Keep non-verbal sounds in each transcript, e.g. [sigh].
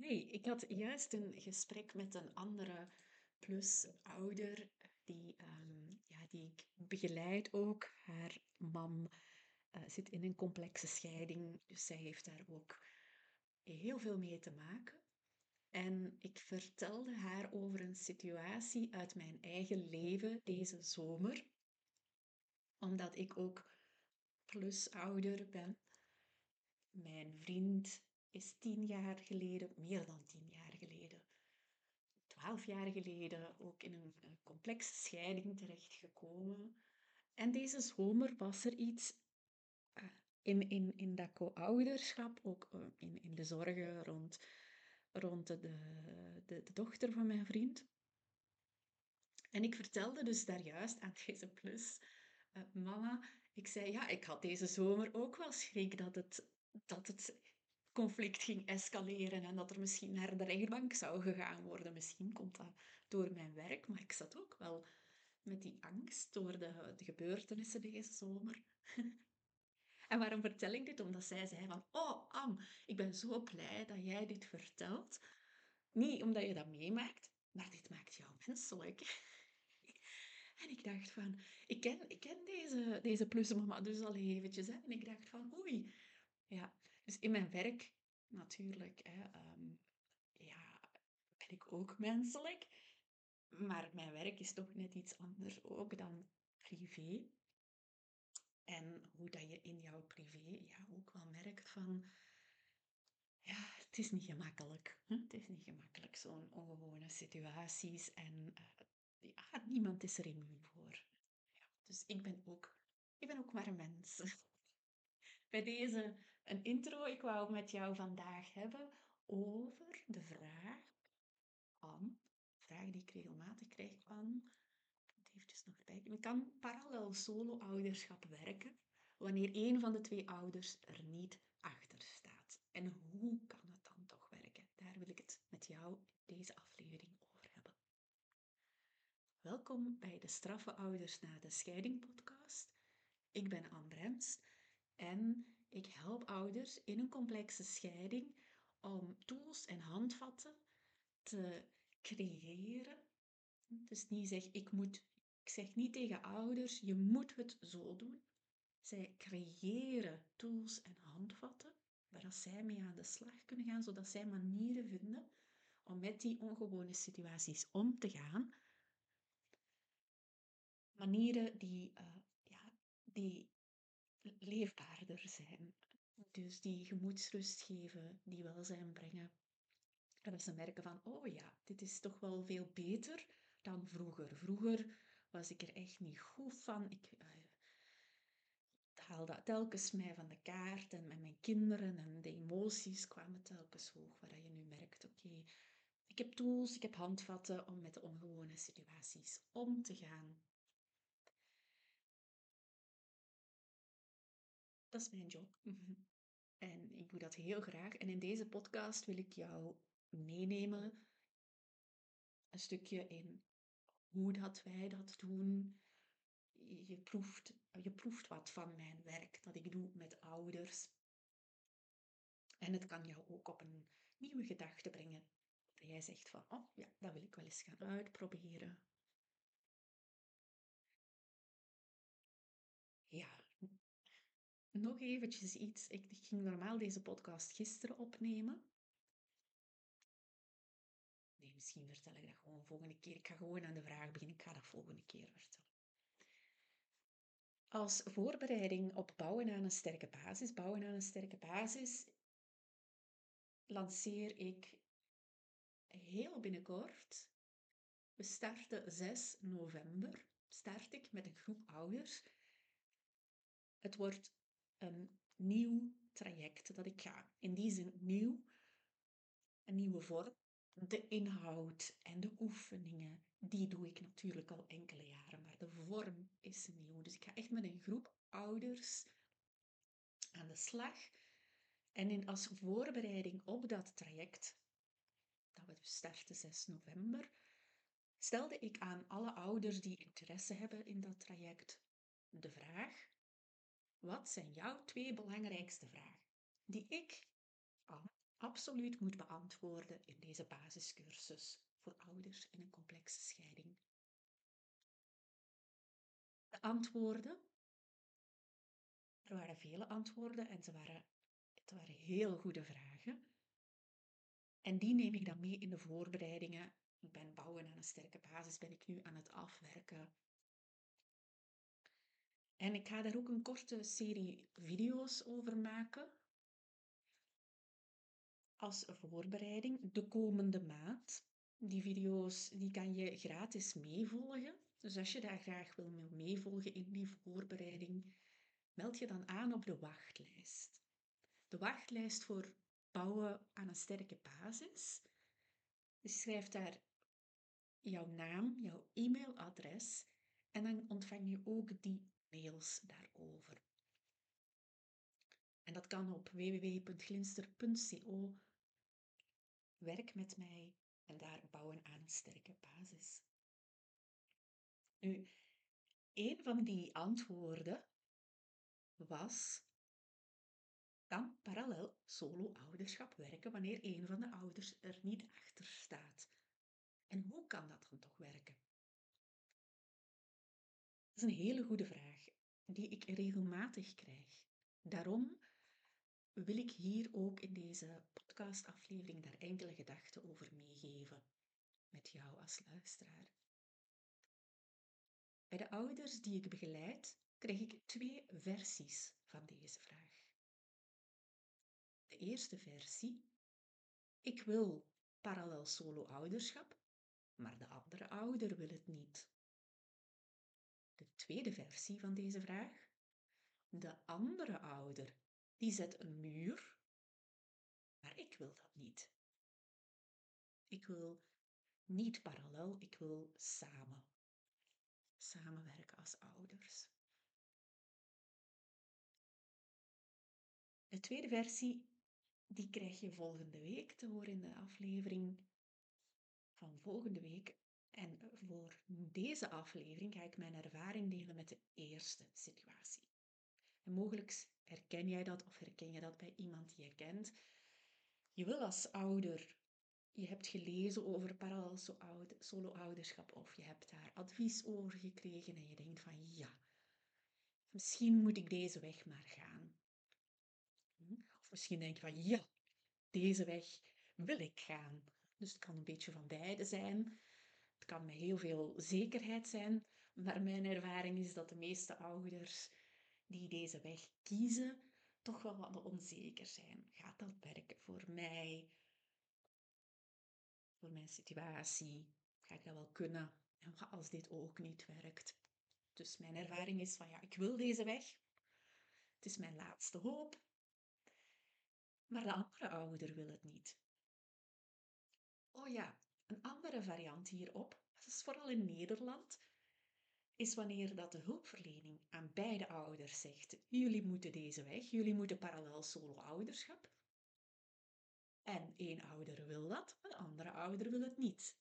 Nee, ik had juist een gesprek met een andere plus-ouder die, ehm, ja, die ik begeleid ook. Haar mam eh, zit in een complexe scheiding, dus zij heeft daar ook heel veel mee te maken. En ik vertelde haar over een situatie uit mijn eigen leven deze zomer, omdat ik ook plus-ouder ben. Mijn vriend is tien jaar geleden, meer dan tien jaar geleden, twaalf jaar geleden, ook in een, complexe scheiding terechtgekomen. En deze zomer was er iets uh, in, in, in dat co-ouderschap, ook uh, in, in de zorgen rond, rond de, de, de, dochter van mijn vriend. En ik vertelde dus daar juist aan deze plus, uh, mama, ik zei, ja, ik had deze zomer ook wel schrik dat het, dat het conflict ging escaleren en dat er misschien naar de rechtbank zou gegaan worden. Misschien komt dat door mijn werk, maar ik zat ook wel met die angst door de, gebeurtenissen deze zomer. [laughs] en waarom vertel ik dit? Omdat zij zei van, oh Am, ik ben zo blij dat jij dit vertelt. Niet omdat je dat meemaakt, maar dit maakt jou menselijk. [laughs] En ik dacht van, ik ken, ik ken deze, deze plusmama dus al eventjes. Hè? En ik dacht van, oei. Ja, dus in mijn werk natuurlijk, hè, um, ja, ben ik ook menselijk. Maar mijn werk is toch net iets anders ook dan privé. En hoe dat je in jouw privé ja, ook wel merkt van... Ja, het is niet gemakkelijk. Het is niet gemakkelijk, zo'n ongewone situaties. En uh, ja, niemand is er immuun voor. Ja, dus ik ben ook, ik ben ook maar een mens. Bij deze een intro. Ik wou met jou vandaag hebben over de vraag van, vraag die ik regelmatig krijg van, eventjes nog kijken, kan parallel solo-ouderschap werken wanneer een van de twee ouders er niet achter staat? En hoe kan het dan toch werken? Daar wil ik het met jou deze aflevering over hebben. Welkom bij de Straffe Ouders na de Scheiding podcast. Ik ben Anne Brems en ik help ouders in een complexe scheiding om tools en handvatten te creëren. Dus niet zeg ik moet, ik zeg niet tegen ouders je moet het zo doen. Zij creëren tools en handvatten waar zij mee aan de slag kunnen gaan, zodat zij manieren vinden om met die ongewone situaties om te gaan. Manieren die, uh, ja, die leefbaarder zijn. Dus die gemoedsrust geven, die welzijn brengen. En dat ze merken van, oh ja, dit is toch wel veel beter dan vroeger. Vroeger was ik er echt niet goed van. Ik uh, haalde telkens mij van de kaart en met mijn kinderen en de emoties kwamen telkens hoog. Waar je nu merkt, oké, ik heb tools, ik heb handvatten om met de ongewone situaties om te gaan. Dat is mijn job. En ik doe dat heel graag. En in deze podcast wil ik jou meenemen een stukje in hoe dat wij dat doen. Je proeft, je proeft wat van mijn werk dat ik doe met ouders. En het kan jou ook op een nieuwe gedachte brengen. Dat jij zegt van, oh ja, dat wil ik wel eens gaan uitproberen. Nog eventjes iets. Ik ging normaal deze podcast gisteren opnemen. Nee, misschien vertel ik dat gewoon volgende keer. Ik ga gewoon aan de vraag beginnen. Ik ga dat volgende keer vertellen. Als voorbereiding op bouwen aan een sterke basis, bouwen aan een sterke basis, lanceer ik heel binnenkort. We starten 6 november. Start ik met een groep ouders. Het wordt een nieuw traject dat ik ga. In die zin nieuw, een nieuwe vorm. De inhoud en de oefeningen, die doe ik natuurlijk al enkele jaren, maar de vorm is nieuw. Dus ik ga echt met een groep ouders aan de slag. En in, als voorbereiding op dat traject, dat we starten 6 november, stelde ik aan alle ouders die interesse hebben in dat traject de vraag: wat zijn jouw twee belangrijkste vragen die ik absoluut moet beantwoorden in deze basiscursus voor ouders in een complexe scheiding. De antwoorden, er waren vele antwoorden en ze waren, het waren heel goede vragen. En die neem ik dan mee in de voorbereidingen. Ik ben bouwen aan een sterke basis, ben ik nu aan het afwerken. En ik ga daar ook een korte serie video's over maken. Als voorbereiding de komende maand. Die video's die kan je gratis meevolgen. Dus als je daar graag wil meevolgen in die voorbereiding, meld je dan aan op de wachtlijst. De wachtlijst voor bouwen aan een sterke basis. Dus schrijf daar jouw naam, jouw e-mailadres en dan ontvang je ook die mails daarover. En dat kan op www.glinster.co. Werk met mij en daar bouwen aan een sterke basis. Nu, een van die antwoorden was: kan parallel solo-ouderschap werken wanneer een van de ouders er niet achter staat? En hoe kan dat dan toch werken? Dat is een hele goede vraag die ik regelmatig krijg. Daarom wil ik hier ook in deze podcastaflevering daar enkele gedachten over meegeven met jou als luisteraar. Bij de ouders die ik begeleid, krijg ik twee versies van deze vraag. De eerste versie, ik wil parallel solo-ouderschap, maar de andere ouder wil het niet. De tweede versie van deze vraag, de andere ouder, die zet een muur, maar ik wil dat niet. Ik wil niet parallel, ik wil samen samenwerken als ouders. De tweede versie, die krijg je volgende week te horen in de aflevering van volgende week. En voor deze aflevering ga ik mijn ervaring delen met de eerste situatie. En mogelijk herken jij dat of herken je dat bij iemand die je kent. Je wil als ouder je hebt gelezen over parallel solo-ouderschap of je hebt daar advies over gekregen en je denkt van ja, misschien moet ik deze weg maar gaan. Hm? Of misschien denk je van ja, deze weg wil ik gaan. Dus het kan een beetje van beide zijn. Kan met heel veel zekerheid zijn, maar mijn ervaring is dat de meeste ouders die deze weg kiezen, toch wel wat onzeker zijn. Gaat dat werken voor mij? voor mijn situatie? Ga ik dat wel kunnen? En wat als dit ook niet werkt? Dus mijn ervaring is van ja, ik wil deze weg. Het is mijn laatste hoop. Maar de andere ouder wil het niet. Oh ja, een andere variant hierop, dat is vooral in Nederland, is wanneer dat de hulpverlening aan beide ouders zegt: jullie moeten deze weg, jullie moeten parallel solo-ouderschap. En één ouder wil dat, een andere ouder wil het niet.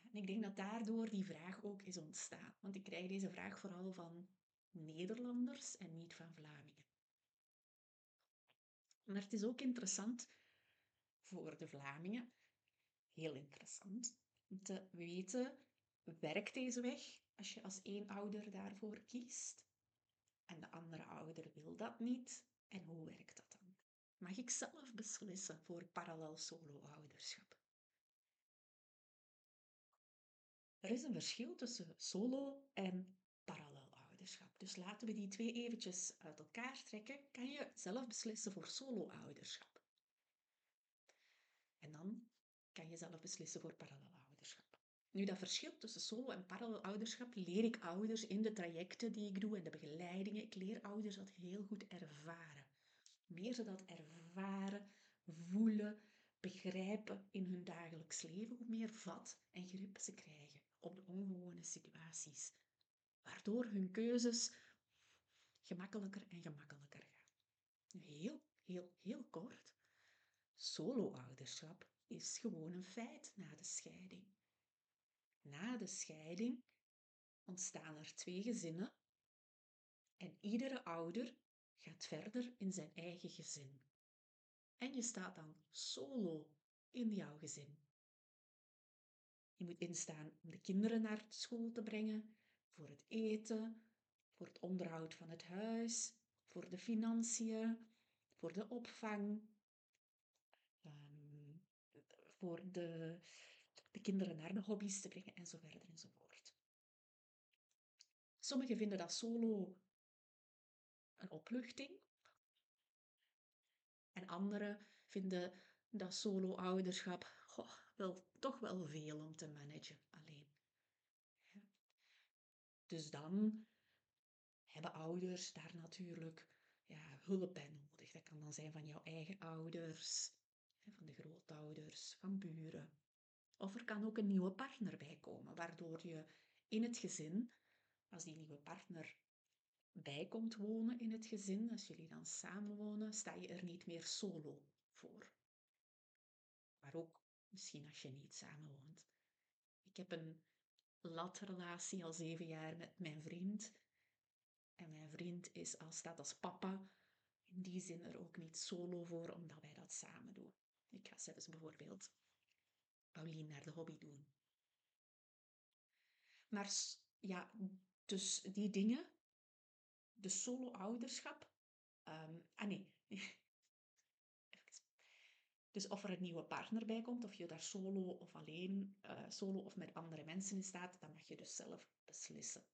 En ik denk dat daardoor die vraag ook is ontstaan. Want ik krijg deze vraag vooral van Nederlanders en niet van Vlamingen. Maar het is ook interessant voor de Vlamingen, heel interessant, om te weten, werkt deze weg als je als één ouder daarvoor kiest? En de andere ouder wil dat niet? En hoe werkt dat dan? mag ik zelf beslissen voor parallel solo-ouderschap. Er is een verschil tussen solo en parallel ouderschap. Dus laten we die twee eventjes uit elkaar trekken. Kan je zelf beslissen voor solo-ouderschap. En dan kan je zelf beslissen voor parallel ouderschap. Nu, dat verschil tussen solo en parallel ouderschap leer ik ouders in de trajecten die ik doe en de begeleidingen. Ik leer ouders dat heel goed ervaren meer ze dat ervaren, voelen, begrijpen in hun dagelijks leven, hoe meer vat en grip ze krijgen op de ongewone situaties. Waardoor hun keuzes gemakkelijker en gemakkelijker gaan. Heel, heel, heel kort. Solo-ouderschap is gewoon een feit na de scheiding. Na de scheiding ontstaan er twee gezinnen en iedere ouder gaat verder in zijn eigen gezin. En je staat dan solo in jouw gezin. Je moet instaan om de kinderen naar school te brengen, voor het eten, voor het onderhoud van het huis, voor de financiën, voor de opvang, voor de, de kinderen naar de hobby's te brengen en zo verder enzovoort. Sommigen vinden dat solo een opluchting. En anderen vinden dat solo-ouderschap wel, toch wel veel om te managen alleen. Dus dan hebben ouders daar natuurlijk ja, hulp bij nodig. Dat kan dan zijn van jouw eigen ouders, van de grootouders, van buren. Of er kan ook een nieuwe partner bij komen, waardoor je in het gezin, als die nieuwe partner bij komt wonen in het gezin, als jullie dan samenwonen, sta je er niet meer solo voor. Maar ook misschien als je niet samenwoont. Ik heb een latrelatie al zeven jaar met mijn vriend. En mijn vriend is als, staat als papa in die zin er ook niet solo voor, omdat wij dat samen doen. Ik ga zelfs bijvoorbeeld Paulien naar de hobby doen. Maar ja, dus die dingen, de solo-ouderschap. Um, ah nee. [laughs] dus of er een nieuwe partner bij komt, of je daar solo of alleen, uh, solo of met andere mensen in staat, dan mag je dus zelf beslissen.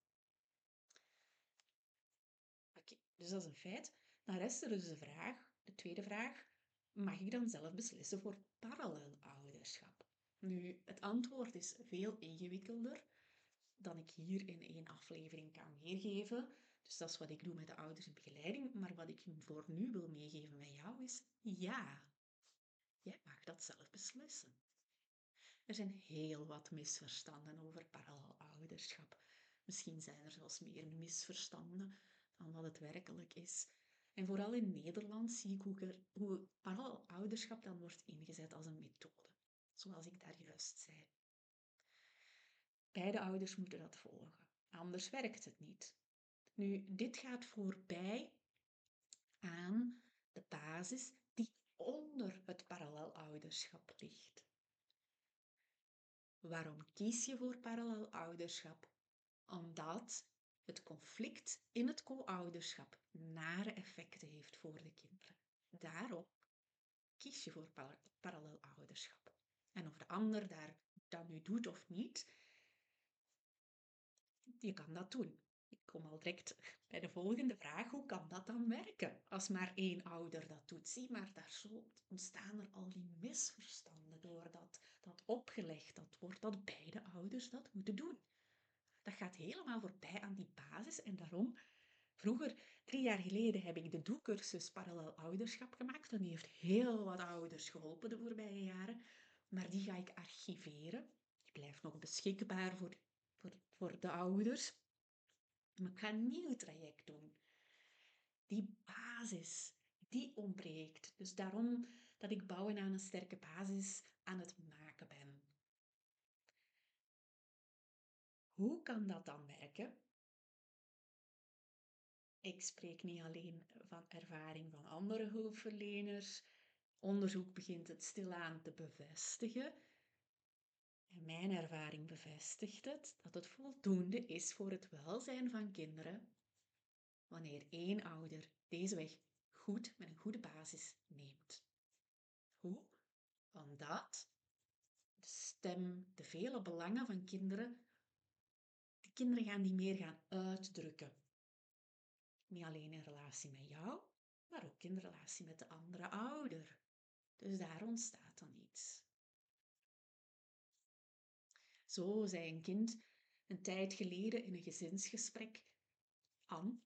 Oké, dus dat is een feit. Dan rest er dus de vraag, de tweede vraag, mag ik dan zelf beslissen voor parallel ouderschap? Nu, het antwoord is veel ingewikkelder dan ik hier in één aflevering kan weergeven. Dus dat is wat ik doe met de ouders in begeleiding. Maar wat ik voor nu wil meegeven met jou is, ja, jij mag dat zelf beslissen. Er zijn heel wat misverstanden over parallel ouderschap. Misschien zijn er zelfs meer misverstanden dan wat het werkelijk is. En vooral in Nederland zie ik hoe, er, hoe parallel ouderschap dan wordt ingezet als een methode, zoals ik daar juist zei. Beide ouders moeten dat volgen, anders werkt het niet. Nu, dit gaat voorbij aan de basis die onder het parallelouderschap ligt. Waarom kies je voor parallelouderschap? Omdat het conflict in het co-ouderschap nare effecten heeft voor de kinderen. Daarom kies je voor parallelouderschap. En of de ander daar dat nu doet of niet, je kan dat doen. Ik kom al direct bij de volgende vraag. Hoe kan dat dan werken als maar één ouder dat doet? Zie maar, daar zo ontstaan er al die misverstanden door dat, dat opgelegd dat wordt dat beide ouders dat moeten doen. Dat gaat helemaal voorbij aan die basis en daarom Vroeger, drie jaar geleden, heb ik de doelcursus Parallel Ouderschap gemaakt. En die heeft heel wat ouders geholpen de voorbije jaren. Maar die ga ik archiveren. Die blijft nog beschikbaar voor voor, voor de ouders. Maar ik ga een nieuw traject doen. Die basis, die ontbreekt. Dus daarom dat ik bouwen aan een sterke basis aan het maken ben. Hoe kan dat dan werken? Ik spreek niet alleen van ervaring van andere hulpverleners. Onderzoek begint het stilaan te bevestigen. En mijn ervaring bevestigt het dat het voldoende is voor het welzijn van kinderen wanneer één ouder deze weg goed met een goede basis neemt. Hoe? Omdat de stem, de vele belangen van kinderen, de kinderen gaan die meer gaan uitdrukken. Niet alleen in relatie met jou, maar ook in relatie met de andere ouder. Dus daar ontstaat dan iets. Zo zei een kind een tijd geleden in een gezinsgesprek: Anne,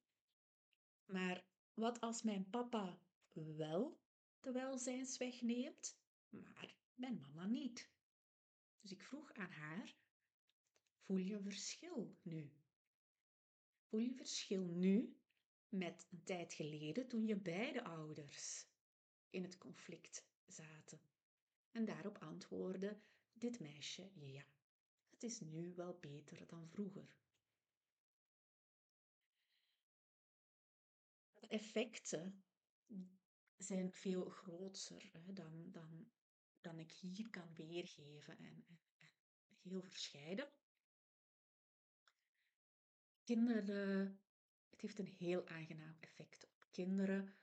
maar wat als mijn papa wel de welzijnsweg neemt, maar mijn mama niet? Dus ik vroeg aan haar: Voel je verschil nu? Voel je verschil nu met een tijd geleden toen je beide ouders in het conflict zaten? En daarop antwoordde dit meisje ja het is nu wel beter dan vroeger. De effecten zijn veel groter hè, dan, dan, dan ik hier kan weergeven en, en, en heel verscheiden. Kinderen, het heeft een heel aangenaam effect op kinderen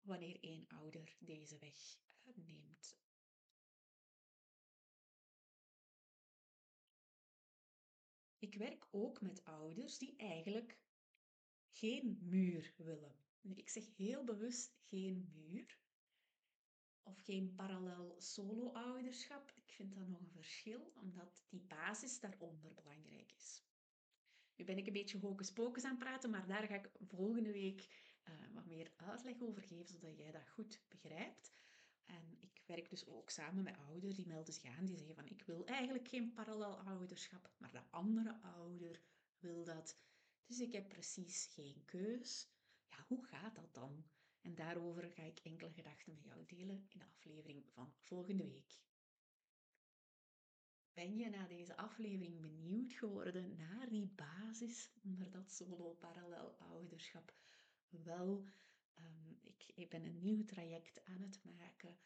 wanneer één ouder deze weg eh, neemt. Ik werk ook met ouders die eigenlijk geen muur willen. Ik zeg heel bewust geen muur of geen parallel solo-ouderschap. Ik vind dat nog een verschil, omdat die basis daaronder belangrijk is. Nu ben ik een beetje hocus pocus aan het praten, maar daar ga ik volgende week uh, wat meer uitleg over geven, zodat jij dat goed begrijpt. En ik werk dus ook samen met ouders die melden zich aan, die zeggen van ik wil eigenlijk geen parallel ouderschap, maar de andere ouder wil dat. Dus ik heb precies geen keus. Ja, hoe gaat dat dan? En daarover ga ik enkele gedachten met jou delen in de aflevering van volgende week. Ben je na deze aflevering benieuwd geworden naar die basis onder dat solo-parallel ouderschap? Wel, um, ik, ik ben een nieuw traject aan het maken.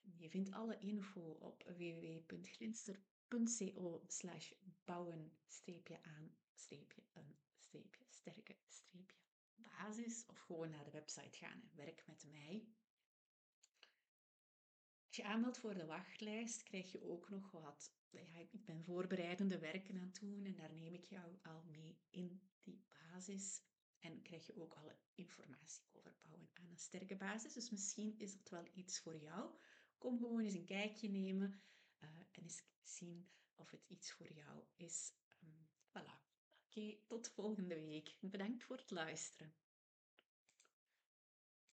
Je vindt alle info op www.glinster.co slash bouwen basis of gewoon naar de website gaan en werk met mij. Als je aanmeldt voor de wachtlijst, krijg je ook nog wat. Ja, ik ben voorbereidende werken aan het doen en daar neem ik jou al mee in die basis. En krijg je ook alle informatie over bouwen aan een sterke basis. Dus misschien is dat wel iets voor jou. Kom gewoon eens een kijkje nemen uh, en eens zien of het iets voor jou is. Oké, tot volgende week. Bedankt voor het luisteren.